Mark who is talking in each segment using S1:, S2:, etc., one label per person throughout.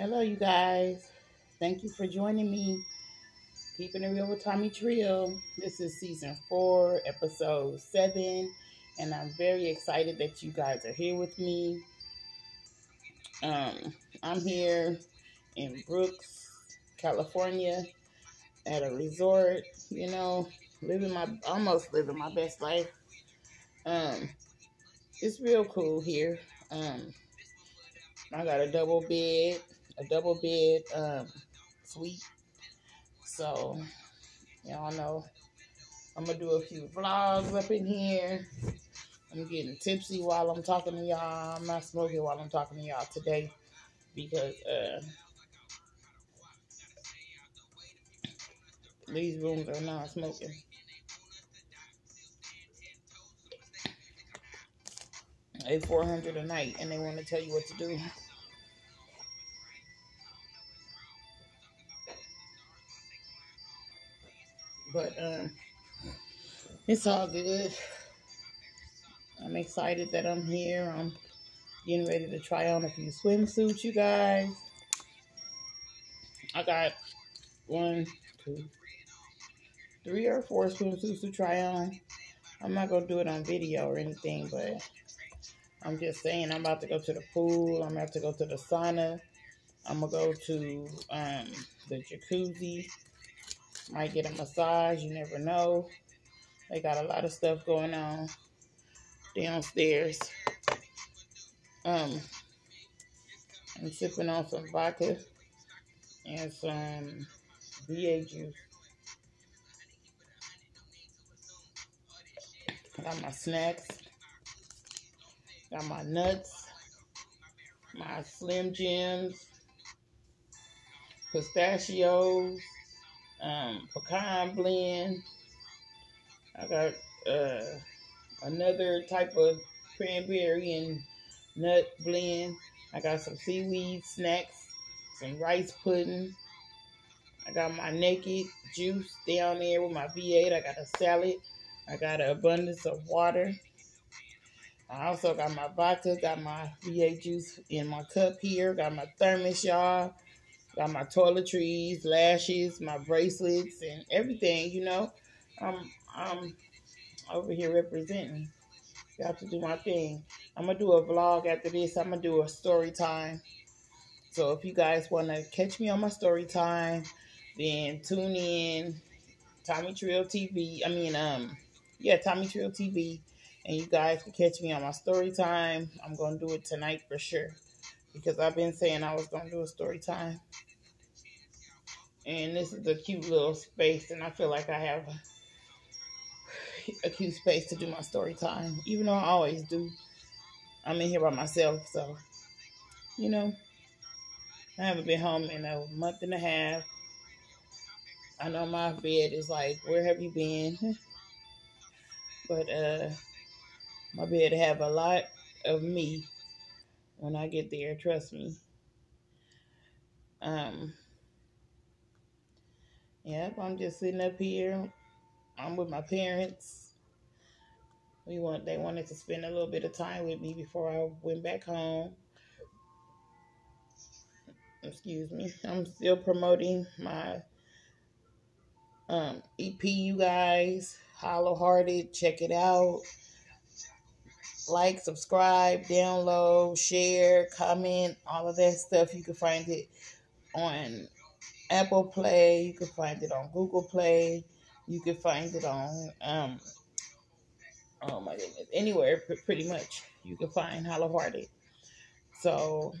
S1: Hello, you guys. Thank you for joining me. Keeping it real with Tomii Trill. This is season four, episode seven, and I'm very excited that you guys are here with me. Um, I'm here in Brooks, California, at a resort. You know, living my almost living my best life. Um, it's real cool here. Um, I got a double bed, a double bed um, suite. So, y'all know I'm gonna do a few vlogs up in here. I'm getting tipsy while I'm talking to y'all. I'm not smoking while I'm talking to y'all today because uh, these rooms are not smoking. They 400 a night and they want to tell you what to do. But um, it's all good. I'm excited that I'm here. I'm getting ready to try on a few swimsuits, you guys. I got one, two, three or four swimsuits to try on. I'm not going to do it on video or anything, but I'm just saying I'm about to go to the pool. I'm about to go to the sauna. I'm going to go to um, the jacuzzi. Might get a massage. You never know. They got a lot of stuff going on downstairs. Um, I'm sipping on some vodka and some V8 juice. Got my snacks. Got my nuts. My Slim Jims. Pistachios um, pecan blend. I got uh, another type of cranberry and nut blend. I got some seaweed snacks, some rice pudding. I got my naked juice down there with my V8. I got a salad. I got an abundance of water. I also got my vodka, got my V8 juice in my cup here, got my thermos, y'all. Got my toiletries, lashes, my bracelets, and everything, you know. I'm, I'm over here representing. Got to do my thing. I'm to do a vlog after this. I'm to do a story time. So if you guys want to catch me on my story time, then tune in. Tomii Trill TV. I mean, um, yeah, Tomii Trill TV. And you guys can catch me on my story time. I'm going to do it tonight for sure because I've been saying I was going to do a story time. And this is a cute little space, and I feel like I have a, cute space to do my story time, even though I always do. I'm in here by myself, so, you know, I haven't been home in a month and a half. I know my bed is like, where have you been? but uh my bed have a lot of me when I get there, trust me. Um, yep, I'm just sitting up here. I'm with my parents. We want they wanted to spend a little bit of time with me before I went back home. Excuse me. I'm still promoting my um, EP, you guys. Hollow Hearted. Check it out like, subscribe, download, share, comment, all of that stuff. You can find it on Apple Play. You can find it on Google Play. You can find it on um oh my goodness anywhere pretty much you can find Hollow Hearted. So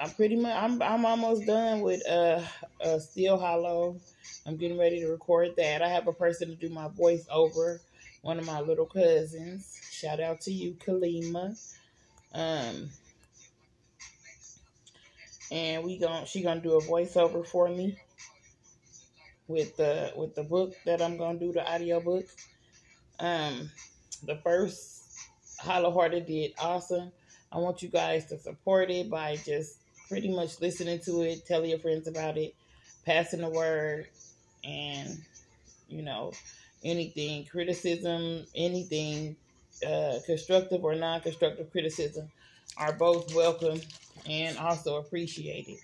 S1: I'm pretty much I'm I'm almost done with uh, uh Still Hollow. I'm getting ready to record that. I have a person to do my voice over, one of my little cousins. Shout out to you, Kalima. Um, and we going she gonna do a voiceover for me with the with the book that I'm gonna do the audio book. Um, the first Hollow Hearted did awesome. I want you guys to support it by just pretty much listening to it, telling your friends about it, passing the word, and you know anything criticism, anything uh, constructive or non constructive criticism are both welcome and also appreciated.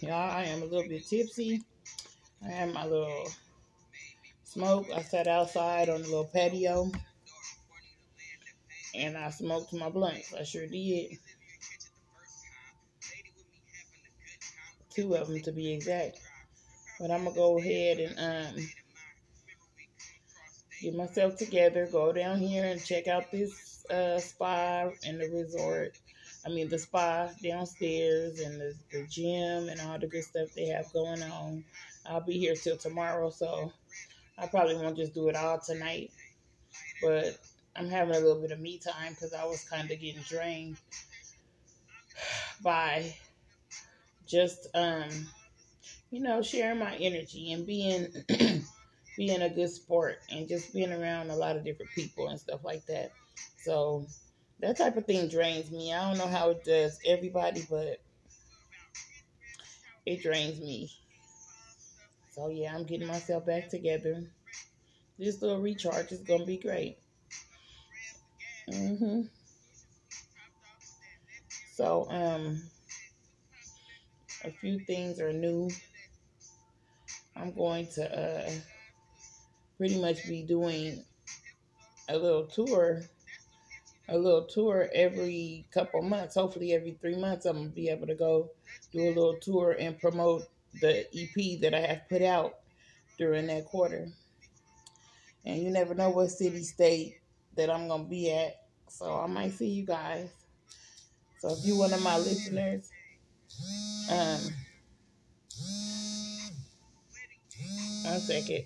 S1: Y'all, I am a little bit tipsy. I had my little smoke. I sat outside on the little patio and I smoked my blunts. I sure did. Two of them to be exact. But I'm gonna go ahead and um get myself together, go down here and check out this uh, spa and the resort. I mean, the spa downstairs and the, the gym and all the good stuff they have going on. I'll be here till tomorrow, so I probably won't just do it all tonight. But I'm having a little bit of me time because I was kind of getting drained by just, um, you know, sharing my energy and being being a good sport and just being around a lot of different people and stuff like that. So that type of thing drains me. I don't know how it does everybody, but it drains me. So yeah, I'm getting myself back together. This little recharge is gonna be great. Mhm. So um, a few things are new. I'm going to uh pretty much be doing a little tour, a little tour every couple months. Hopefully, every three months, I'm gonna be able to go do a little tour and promote the EP that I have put out during that quarter. And you never know what city, state that I'm gonna be at, so I might see you guys. So if you're one of my listeners, um, one second.